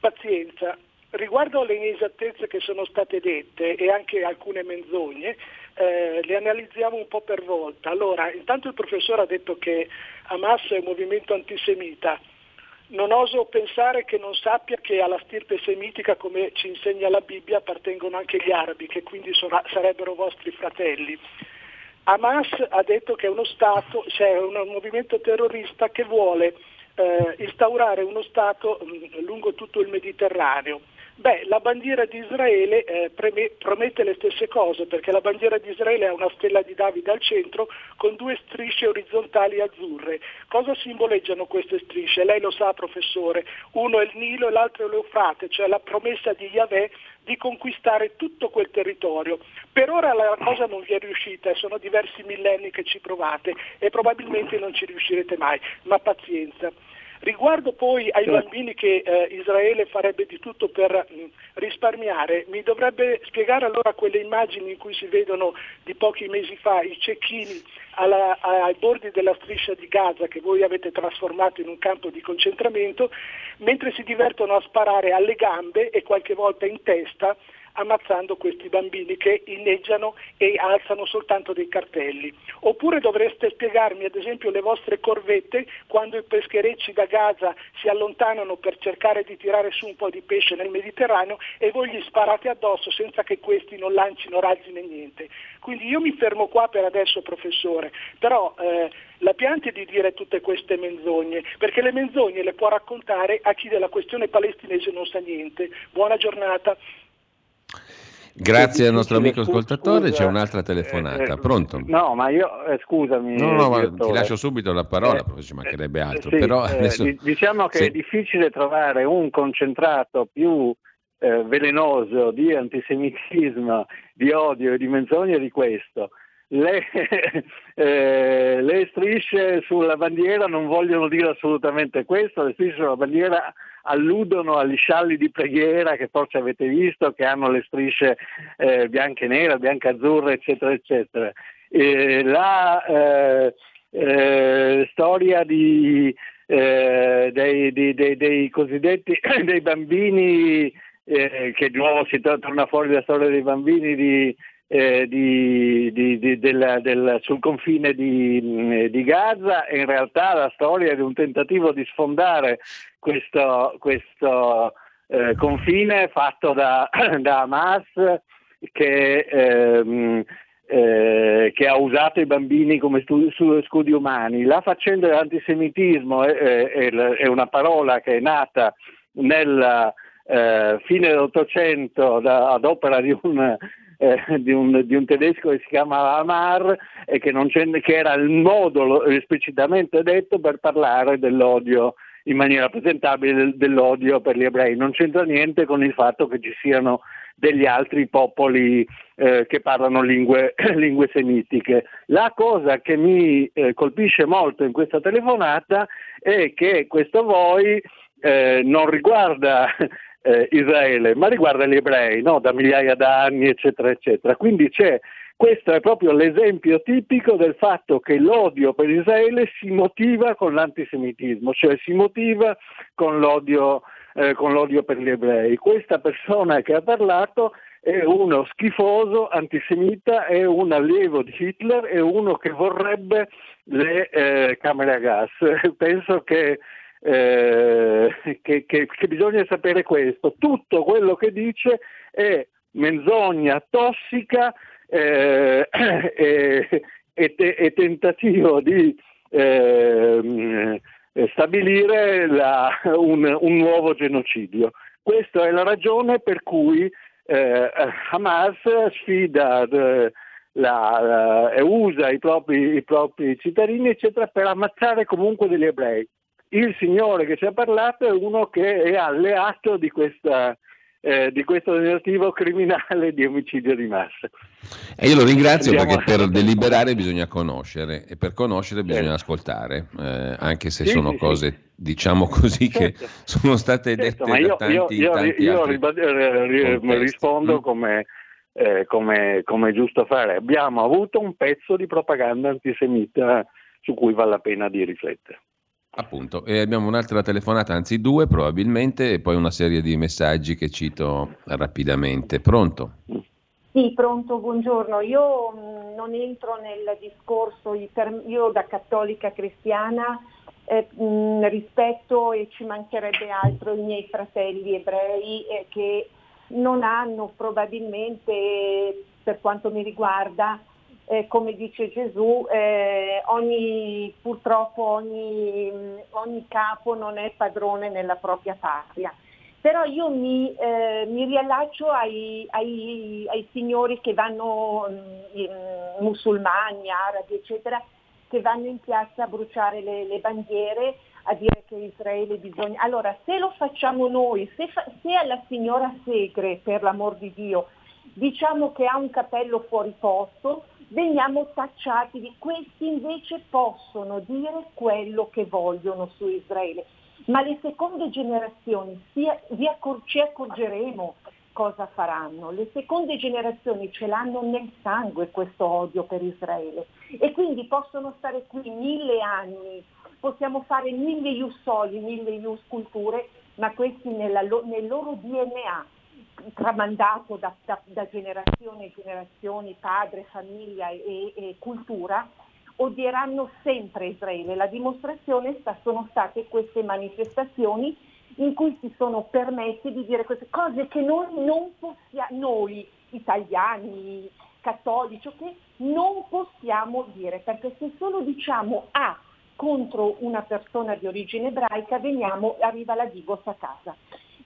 Pazienza. Riguardo alle inesattezze che sono state dette e anche alcune menzogne, eh, le analizziamo un po' per volta. Allora, intanto il professore ha detto che Hamas è un movimento antisemita. Non oso pensare che non sappia che alla stirpe semitica, come ci insegna la Bibbia, appartengono anche gli arabi, che quindi sono, sarebbero vostri fratelli. Hamas ha detto che è uno Stato, cioè un movimento terrorista che vuole eh, instaurare uno Stato mh, lungo tutto il Mediterraneo. Beh, la bandiera di Israele eh, preme- promette le stesse cose perché la bandiera di Israele ha una stella di Davide al centro con due strisce orizzontali azzurre. Cosa simboleggiano queste strisce? Lei lo sa, professore. Uno è il Nilo e l'altro è l'Eufrate, cioè la promessa di Yahweh di conquistare tutto quel territorio. Per ora la cosa non vi è riuscita sono diversi millenni che ci provate e probabilmente non ci riuscirete mai, ma pazienza. Riguardo poi ai bambini che eh, Israele farebbe di tutto per mh, risparmiare, mi dovrebbe spiegare allora quelle immagini in cui si vedono di pochi mesi fa i cecchini alla, ai bordi della striscia di Gaza che voi avete trasformato in un campo di concentramento, mentre si divertono a sparare alle gambe e qualche volta in testa ammazzando questi bambini che inneggiano e alzano soltanto dei cartelli. Oppure dovreste spiegarmi ad esempio le vostre corvette quando i pescherecci da Gaza si allontanano per cercare di tirare su un po' di pesce nel Mediterraneo e voi gli sparate addosso senza che questi non lancino razzi né niente. Quindi io mi fermo qua per adesso professore, però eh, la piante di dire tutte queste menzogne, perché le menzogne le può raccontare a chi della questione palestinese non sa niente. Buona giornata. Grazie al nostro amico ascoltatore, scusa, c'è un'altra telefonata. Eh, Pronto? No, ma io, eh, scusami. No, no, ma ti lascio subito la parola, eh, ci mancherebbe altro. Sì, però eh, adesso... diciamo che sì. è difficile trovare un concentrato più eh, velenoso di antisemitismo, di odio e di menzogna di questo. Le, eh, le, strisce sulla bandiera non vogliono dire assolutamente questo, le strisce sulla bandiera alludono agli scialli di preghiera che forse avete visto, che hanno le strisce eh, bianche e nere, bianche e azzurre, eccetera, eccetera. E la eh, eh storia di, eh, dei, dei, dei, dei, cosiddetti dei bambini, eh, che di nuovo si torna fuori la storia dei bambini di, eh, di, di, di, del, del, sul confine di, Gaza è in realtà la storia di un tentativo di sfondare questo, questo, eh, confine fatto da, da Hamas che, ehm, eh, che, ha usato i bambini come stu- scudi umani. La faccenda dell'antisemitismo è, è, è, una parola che è nata nella eh, fine dell'Ottocento ad opera di un, eh, di, un, di, un, tedesco che si chiama Amar e che, che era il modo esplicitamente detto per parlare dell'odio in maniera presentabile dell'odio per gli ebrei. Non c'entra niente con il fatto che ci siano degli altri popoli eh, che parlano lingue, lingue, semitiche. La cosa che mi eh, colpisce molto in questa telefonata è che questo voi eh, non riguarda eh, Israele, ma riguarda gli ebrei, no? da migliaia d'anni, eccetera, eccetera. Quindi c'è questo è proprio l'esempio tipico del fatto che l'odio per Israele si motiva con l'antisemitismo, cioè si motiva con l'odio, eh, con l'odio per gli ebrei. Questa persona che ha parlato è uno schifoso antisemita, è un allievo di Hitler, è uno che vorrebbe le eh, camere a gas. Penso che, eh, che, che, che bisogna sapere questo. Tutto quello che dice è menzogna tossica eh, e, e, e, tentativo di eh, stabilire la, un, un, nuovo genocidio. Questa è la ragione per cui eh, Hamas sfida eh, la, e usa i propri, i propri cittadini eccetera, per ammazzare comunque degli ebrei. Il signore che ci ha parlato è uno che è alleato di questa, eh, di questo tentativo criminale di omicidio di massa. E io lo ringrazio Andiamo perché per deliberare bisogna conoscere e per conoscere bisogna certo. ascoltare, eh, anche se sì, sono sì, cose, sì. diciamo così, certo. che sono state certo, dette da tanti, io, io, io ribad- rispondo mm. come, eh, come, come è giusto fare. Abbiamo avuto un pezzo di propaganda antisemita su cui vale la pena di riflettere. Appunto, e abbiamo un'altra telefonata, anzi due probabilmente, e poi una serie di messaggi che cito rapidamente. Pronto? Sì, pronto, buongiorno. Io mm, non entro nel discorso, io da cattolica cristiana eh, mm, rispetto e ci mancherebbe altro i miei fratelli ebrei eh, che non hanno probabilmente, per quanto mi riguarda, eh, come dice Gesù, eh, ogni, purtroppo ogni, ogni, capo non è padrone nella propria patria. Però io mi, eh, mi riallaccio ai, ai, ai, signori che vanno, mm, musulmani, arabi, eccetera, che vanno in piazza a bruciare le, le bandiere, a dire che Israele bisogna... Allora, se lo facciamo noi, se, fa... se alla signora Segre, per l'amor di Dio, diciamo che ha un capello fuori posto, veniamo tacciati di questi invece possono dire quello che vogliono su Israele. Ma le seconde generazioni ci accorgeremo cosa faranno. Le seconde generazioni ce l'hanno nel sangue questo odio per Israele e quindi possono stare qui mille anni, possiamo fare mille ius soli, mille ius culture, ma questi nella, nel loro DNA tramandato da, da, da generazioni e generazioni, padre, famiglia e, e, cultura, odieranno sempre Israele. La dimostrazione sta, sono state queste manifestazioni in cui si sono permessi di dire queste cose che noi non possiamo, noi italiani, cattolici, okay, non possiamo dire, perché se solo diciamo A contro una persona di origine ebraica veniamo, arriva la Digos a casa.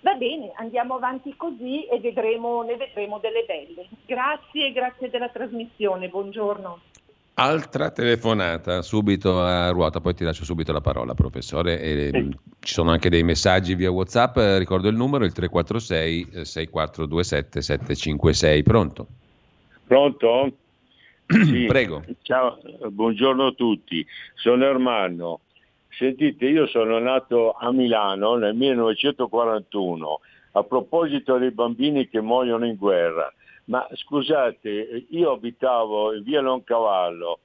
Va bene, andiamo avanti così e vedremo, ne vedremo delle belle. Grazie, grazie della trasmissione, buongiorno. Altra telefonata subito a ruota, poi ti lascio subito la parola, professore. E, sì. Ci sono anche dei messaggi via WhatsApp. Ricordo il numero: il 346 6427 756. Pronto? Pronto? Sì. Prego. Ciao, buongiorno a tutti. Sono Ermanno. Sentite, io sono nato a Milano nel 1941 a proposito dei bambini che muoiono in guerra. Ma scusate, io abitavo in via Loncavallo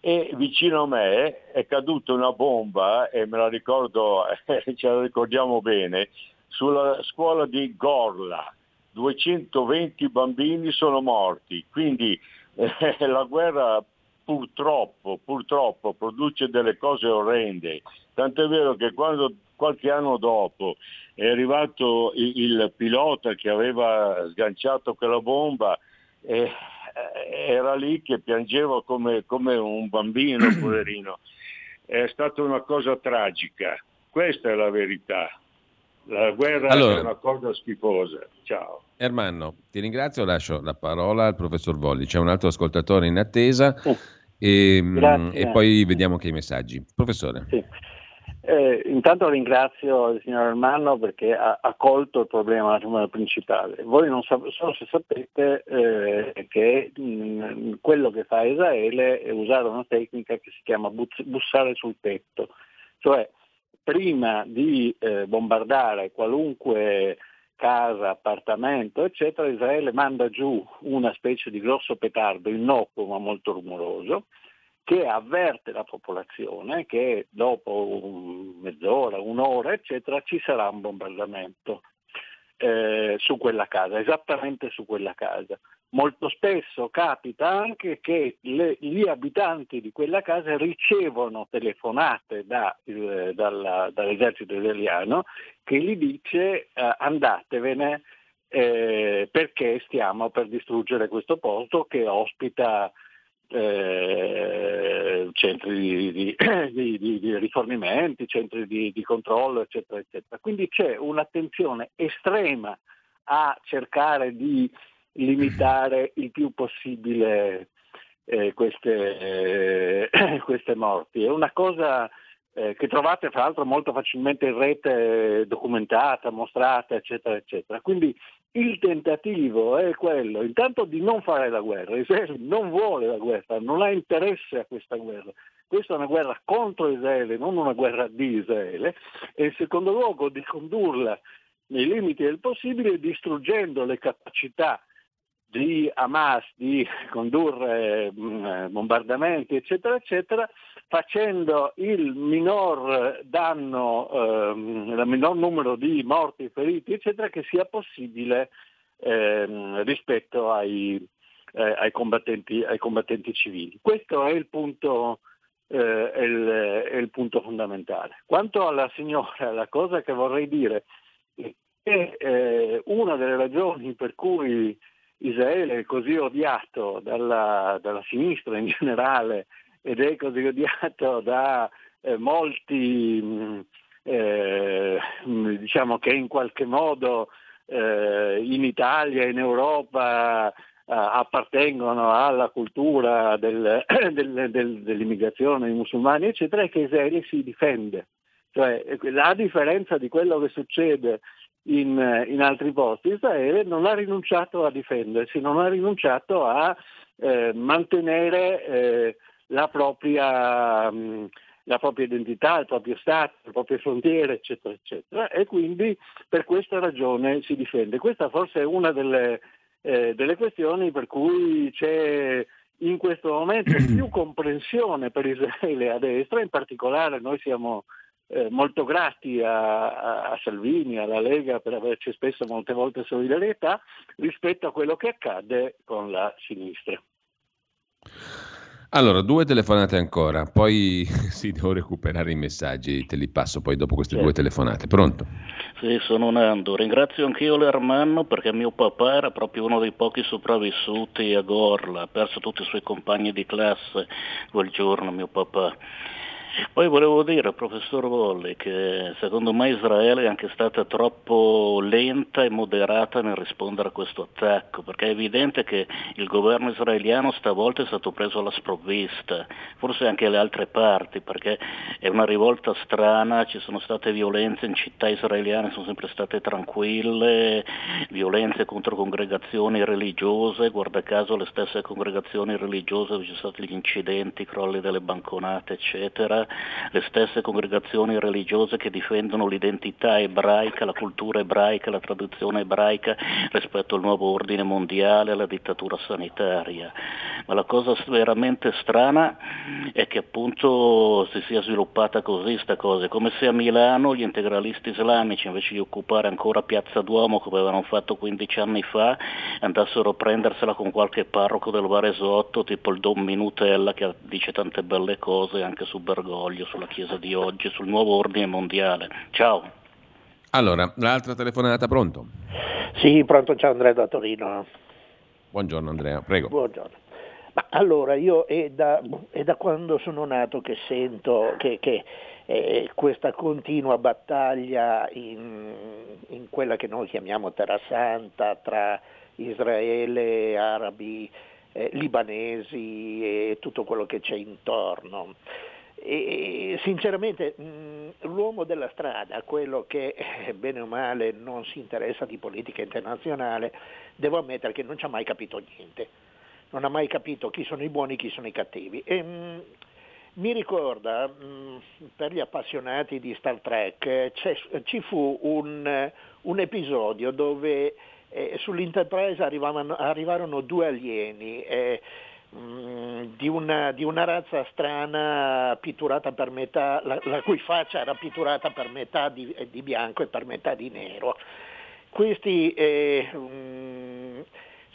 e vicino a me è caduta una bomba, e me la ricordo, ce la ricordiamo bene, sulla scuola di Gorla. 220 bambini sono morti, quindi eh, la guerra purtroppo, purtroppo produce delle cose orrende. Tant'è vero che quando qualche anno dopo è arrivato il, il pilota che aveva sganciato quella bomba, eh, era lì che piangeva come, come un bambino, poverino. È stata una cosa tragica, questa è la verità. La guerra allora, è una cosa schifosa. Ciao. Ermanno, ti ringrazio, lascio la parola al professor Volli. C'è un altro ascoltatore in attesa oh. E, mm, e, poi vediamo che i messaggi. Professore. Sì. Eh, intanto ringrazio il signor Ermanno perché ha, ha colto il problema principale. Voi non so, so se sapete eh, che mh, quello che fa Israele è usare una tecnica che si chiama bussare sul tetto, cioè prima di eh, bombardare qualunque casa, appartamento, eccetera, Israele manda giù una specie di grosso petardo innocuo ma molto rumoroso che avverte la popolazione che dopo mezz'ora, un'ora, eccetera, ci sarà un bombardamento eh, su quella casa, esattamente su quella casa. Molto spesso capita anche che le, gli abitanti di quella casa ricevono telefonate da, eh, dalla, dall'esercito israeliano che gli dice eh, andatevene eh, perché stiamo per distruggere questo posto che ospita eh, centri di, di, di, di, rifornimenti, centri di, controllo, eccetera, eccetera. Quindi c'è un'attenzione estrema a cercare di limitare il più possibile eh, queste, eh, queste, morti. È una cosa eh, che trovate fra l'altro molto facilmente in rete documentata, mostrata, eccetera, eccetera. Quindi il tentativo è quello intanto di non fare la guerra, Israele non vuole la guerra, non ha interesse a questa guerra. Questa è una guerra contro Israele, non una guerra di Israele, e in secondo luogo di condurla nei limiti del possibile distruggendo le capacità di Hamas di condurre mh, bombardamenti, eccetera, eccetera, facendo il minor danno, ehm, il minor numero di morti feriti, eccetera, che sia possibile ehm, rispetto ai, eh, ai, combattenti, ai, combattenti, civili. Questo è il punto, eh, è il, è il punto fondamentale. Quanto alla signora, la cosa che vorrei dire è che eh, una delle ragioni per cui Israele è così odiato dalla, dalla sinistra in generale ed è così odiato da eh, molti mh, eh, diciamo che in qualche modo eh, in Italia e in Europa eh, appartengono alla cultura del, del, del, dell'immigrazione dei musulmani, eccetera, è che Israele si difende. Cioè, a differenza di quello che succede in, in, altri posti, Israele non ha rinunciato a difendersi, non ha rinunciato a eh, mantenere eh, la, propria, mh, la, propria, identità, il proprio Stato, le proprie frontiere, eccetera, eccetera. E quindi per questa ragione si difende. Questa forse è una delle, eh, delle questioni per cui c'è in questo momento più comprensione per Israele a destra, in particolare noi siamo eh, molto grati a, a, Salvini, alla Lega per averci spesso molte volte solidarietà rispetto a quello che accade con la sinistra. Allora, due telefonate ancora, poi sì, devo recuperare i messaggi, te li passo poi dopo queste certo. due telefonate. Pronto? Sì, sono Nando. Ringrazio anch'io l'Ermanno perché mio papà era proprio uno dei pochi sopravvissuti a Gorla, ha perso tutti i suoi compagni di classe quel giorno, mio papà. Poi volevo dire, professor Volli, che secondo me Israele è anche stata troppo lenta e moderata nel rispondere a questo attacco, perché è evidente che il governo israeliano stavolta è stato preso alla sprovvista, forse anche le altre parti, perché è una rivolta strana, ci sono state violenze in città israeliane, sono sempre state tranquille, violenze contro congregazioni religiose, guarda caso le stesse congregazioni religiose dove ci sono stati gli incidenti, crolli delle banconate, eccetera le stesse congregazioni religiose che difendono l'identità ebraica, la cultura ebraica, la tradizione ebraica rispetto al nuovo ordine mondiale, alla dittatura sanitaria. Ma la cosa veramente strana è che appunto si sia sviluppata così sta cosa, come se a Milano gli integralisti islamici invece di occupare ancora Piazza Duomo come avevano fatto 15 anni fa, andassero a prendersela con qualche parroco del Varesotto, tipo il Don Minutella che dice tante belle cose anche su Bergoglio, sulla Chiesa di oggi, sul nuovo ordine mondiale. Ciao. Allora, l'altra telefonata, pronto? Sì, pronto, ciao Andrea da Torino. Buongiorno Andrea, prego. Buongiorno. Ma allora io è da, è da quando sono nato che sento che, che eh, questa continua battaglia in, in, quella che noi chiamiamo Terra Santa tra Israele, arabi, eh, libanesi e tutto quello che c'è intorno. E, sinceramente mh, l'uomo della strada, quello che eh, bene o male non si interessa di politica internazionale, devo ammettere che non ci ha mai capito niente non ha mai capito chi sono i buoni e chi sono i cattivi. E, mh, mm, mi ricorda, mh, mm, per gli appassionati di Star Trek, ci fu un, un, episodio dove eh, sull'Enterprise arrivarono due alieni. Eh, mm, di una, di una, razza strana pitturata per metà, la, la, cui faccia era pitturata per metà di, di, bianco e per metà di nero. Questi eh,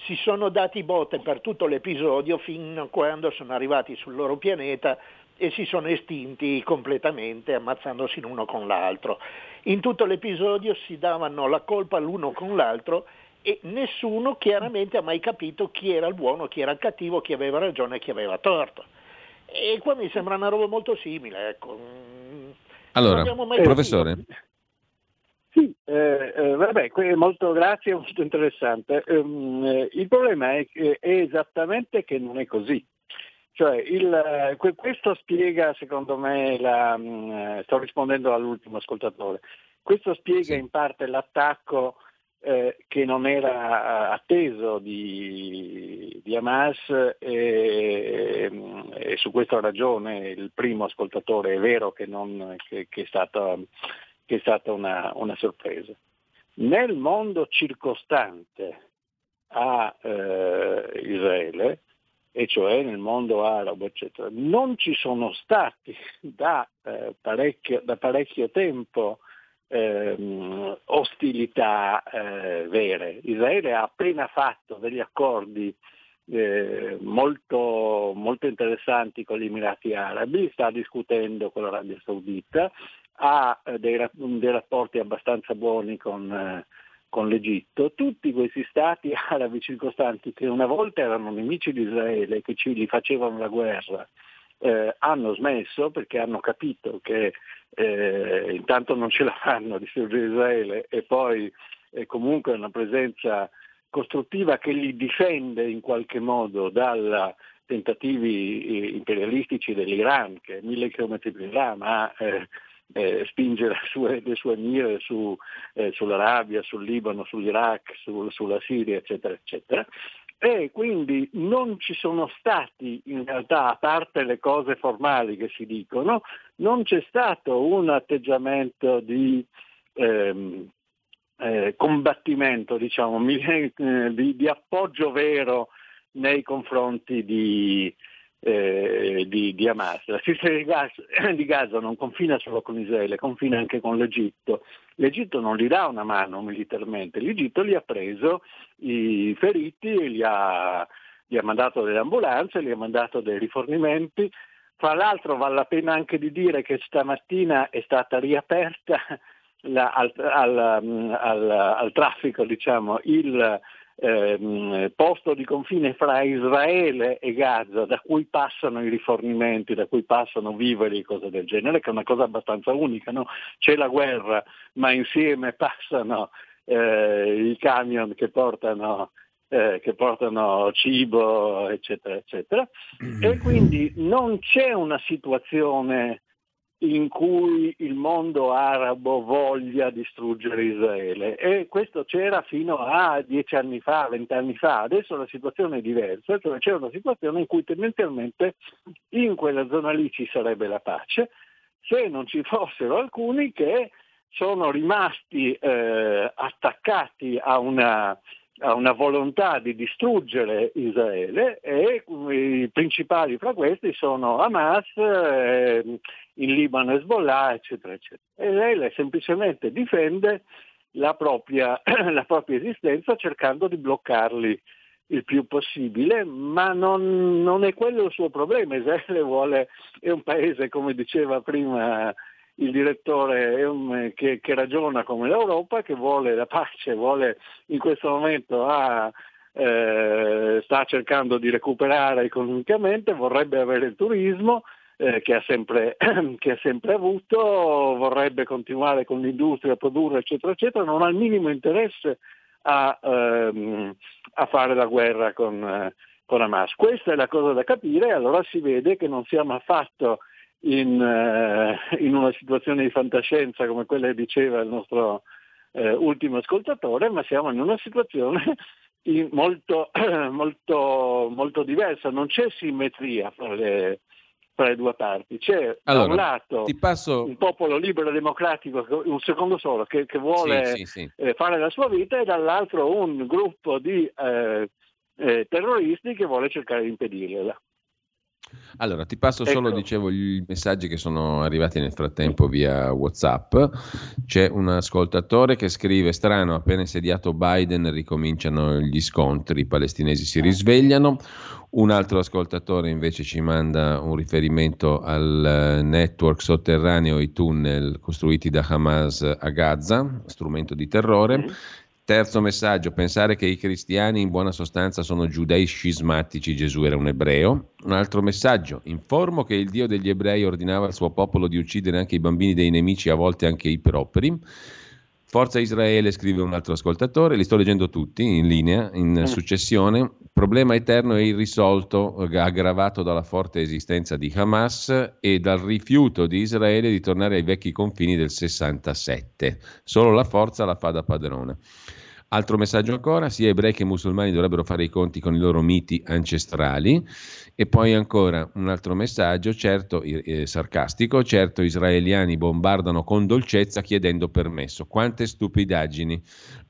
si sono dati botte per tutto l'episodio fino a quando sono arrivati sul loro pianeta e si sono estinti completamente ammazzandosi l'uno con l'altro. In tutto l'episodio si davano la colpa l'uno con l'altro e nessuno chiaramente ha mai capito chi era il buono, chi era il cattivo, chi aveva ragione e chi aveva torto. E qua mi sembra una roba molto simile. Ecco. Allora, professore. Capito. Sì, eh, eh, vabbè, molto grazie, molto interessante. Um, il problema è, è, esattamente che non è così. Cioè, il, questo spiega, secondo me, la, um, sto rispondendo all'ultimo ascoltatore, questo spiega in parte l'attacco eh, che non era atteso di, di Hamas e, e, su questa ragione il primo ascoltatore è vero che, non, che, che è stato che è stata una, una sorpresa. Nel mondo circostante a eh, Israele, e cioè nel mondo arabo, eccetera, non ci sono stati da, eh, parecchio, da parecchio, tempo eh, ostilità eh, vere. Israele ha appena fatto degli accordi eh, molto, molto interessanti con gli Emirati Arabi, sta discutendo con l'Arabia Saudita, ha eh, dei, dei, rapporti abbastanza buoni con, eh, con, l'Egitto, tutti questi stati arabi circostanti che una volta erano nemici di Israele, che ci gli facevano la guerra, eh, hanno smesso perché hanno capito che eh, intanto non ce la fanno a distruggere Israele e poi è comunque una presenza costruttiva che li difende in qualche modo dai tentativi eh, imperialistici dell'Iran, che è mille chilometri più in là, ma eh, eh, spinge le sue, le sue mire su, eh, sull'Arabia, sul Libano, sull'Iraq, sul, sulla Siria, eccetera, eccetera. E quindi non ci sono stati, in realtà, a parte le cose formali che si dicono, non c'è stato un atteggiamento di ehm, eh, combattimento, diciamo, di, di, appoggio vero nei confronti di, eh, di, di, Hamas. La striscia di Gaza, di Gaza non confina solo con Israele, confina anche con l'Egitto. L'Egitto non gli dà una mano militarmente, l'Egitto li ha preso i feriti gli ha, gli ha mandato delle ambulanze, gli ha mandato dei rifornimenti. Fra l'altro vale la pena anche di dire che stamattina è stata riaperta la, al, al, al, al, traffico diciamo, il ehm, posto di confine fra Israele e Gaza da cui passano i rifornimenti, da cui passano viveri e cose del genere, che è una cosa abbastanza unica. No? C'è la guerra, ma insieme passano eh, i camion che portano eh, che portano cibo, eccetera, eccetera. E quindi non c'è una situazione in cui il mondo arabo voglia distruggere Israele. E questo c'era fino a dieci anni fa, vent'anni fa, adesso la situazione è diversa, cioè c'è una situazione in cui tendenzialmente in quella zona lì ci sarebbe la pace, se non ci fossero alcuni che sono rimasti eh, attaccati a una, ha una volontà di distruggere Israele e i principali fra questi sono Hamas, eh, in Libano Hezbollah, eccetera, eccetera. E lei semplicemente difende la propria, la propria esistenza cercando di bloccarli il più possibile, ma non, non, è quello il suo problema. Israele vuole, è un paese, come diceva prima il direttore, un, che, che, ragiona come l'Europa, che vuole la pace, vuole in questo momento ha, eh, sta cercando di recuperare economicamente, vorrebbe avere il turismo, eh, che, ha sempre, che, ha sempre, avuto, vorrebbe continuare con l'industria a produrre, eccetera, eccetera, non ha il minimo interesse a, ehm, a fare la guerra con, eh, con, Hamas. Questa è la cosa da capire, allora si vede che non siamo affatto in, eh, in una situazione di fantascienza come quella che diceva il nostro eh, ultimo ascoltatore, ma siamo in una situazione molto, molto, molto diversa, non c'è simmetria fra le, tra le due parti. C'è allora, da un lato passo... un popolo libero e democratico, un secondo solo, che, che vuole sì, sì, sì. Eh, fare la sua vita e dall'altro un gruppo di eh, eh, terroristi che vuole cercare di impedirla. Allora, ti passo solo, ecco. dicevo, i messaggi che sono arrivati nel frattempo via WhatsApp. C'è un ascoltatore che scrive: Strano, appena insediato Biden ricominciano gli scontri, i palestinesi si risvegliano. Un altro ascoltatore invece ci manda un riferimento al network sotterraneo, i tunnel costruiti da Hamas a Gaza, strumento di terrore. Terzo messaggio, pensare che i cristiani in buona sostanza sono giudei scismatici, Gesù era un ebreo. Un altro messaggio, informo che il Dio degli ebrei ordinava al suo popolo di uccidere anche i bambini dei nemici, a volte anche i propri. Forza Israele, scrive un altro ascoltatore, li sto leggendo tutti in linea, in mm. successione. Problema eterno e irrisolto, aggravato dalla forte esistenza di Hamas e dal rifiuto di Israele di tornare ai vecchi confini del 67. Solo la forza la fa da padrona. Altro messaggio ancora, sia ebrei che musulmani dovrebbero fare i conti con i loro miti ancestrali. E poi ancora un altro messaggio, certo eh, sarcastico, certo israeliani bombardano con dolcezza chiedendo permesso. Quante stupidaggini.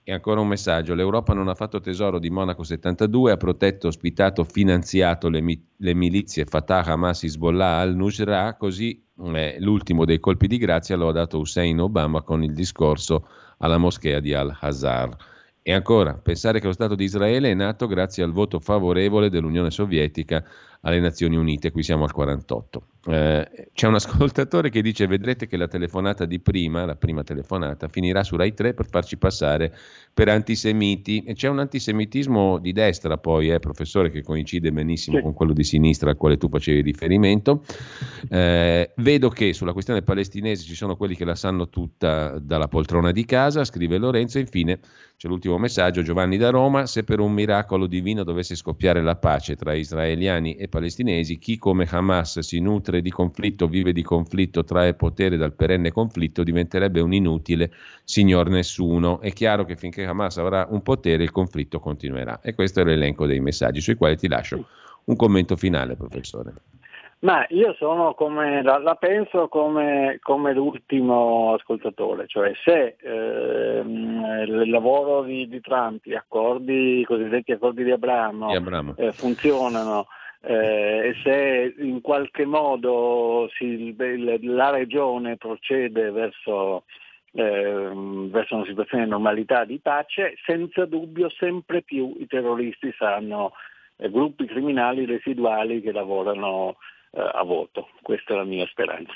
E ancora un messaggio, l'Europa non ha fatto tesoro di Monaco 72, ha protetto, ospitato, finanziato le, mi- le milizie Fatah, Hamas, Hezbollah, al-Nusra, così eh, l'ultimo dei colpi di grazia lo ha dato Hussein Obama con il discorso alla moschea di Al-Hazar. E ancora, pensare che lo Stato di Israele è nato grazie al voto favorevole dell'Unione Sovietica alle Nazioni Unite, qui siamo al 48. Eh, c'è un ascoltatore che dice vedrete che la telefonata di prima, la prima telefonata, finirà su Rai 3 per farci passare per antisemiti e c'è un antisemitismo di destra poi, eh, professore, che coincide benissimo sì. con quello di sinistra al quale tu facevi riferimento. Eh, vedo che sulla questione palestinese ci sono quelli che la sanno tutta dalla poltrona di casa, scrive Lorenzo, infine c'è l'ultimo messaggio, Giovanni da Roma, se per un miracolo divino dovesse scoppiare la pace tra israeliani e palestinesi, chi come Hamas si nutre di conflitto, vive di conflitto, trae potere dal perenne conflitto, diventerebbe un inutile signor nessuno. È chiaro che finché Hamas avrà un potere il conflitto continuerà. E questo è l'elenco dei messaggi sui quali ti lascio un commento finale, professore. Ma io sono come, la, la penso come, come, l'ultimo ascoltatore, cioè se ehm, il lavoro di, di, Trump, gli accordi, i cosiddetti accordi di Abramo, di Abramo. Eh, funzionano eh, e se in qualche modo si, la regione procede verso, eh, verso una situazione di normalità di pace, senza dubbio sempre più i terroristi saranno eh, gruppi criminali residuali che lavorano eh, a voto. Questa è la mia speranza.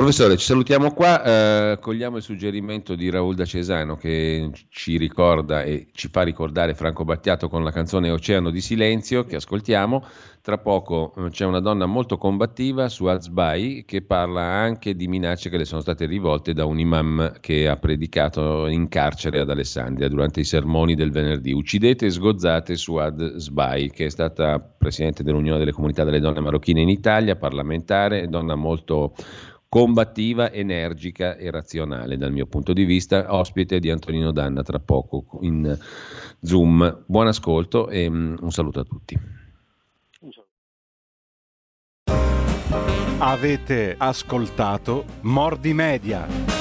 Professore, ci salutiamo qua, eh, cogliamo il suggerimento di Raul da Cesano che ci ricorda e ci fa ricordare Franco Battiato con la canzone Oceano di Silenzio che ascoltiamo. Tra poco eh, c'è una donna molto combattiva su Azbai che parla anche di minacce che le sono state rivolte da un imam che ha predicato in carcere ad Alessandria durante i sermoni del venerdì. Uccidete e sgozzate su Azbai che è stata presidente dell'Unione delle Comunità delle Donne Marocchine in Italia, parlamentare, donna molto combattiva, energica e razionale dal mio punto di vista, ospite di Antonino Danna tra poco in Zoom. Buon ascolto e mm, un saluto a tutti. Avete ascoltato Mordi Media.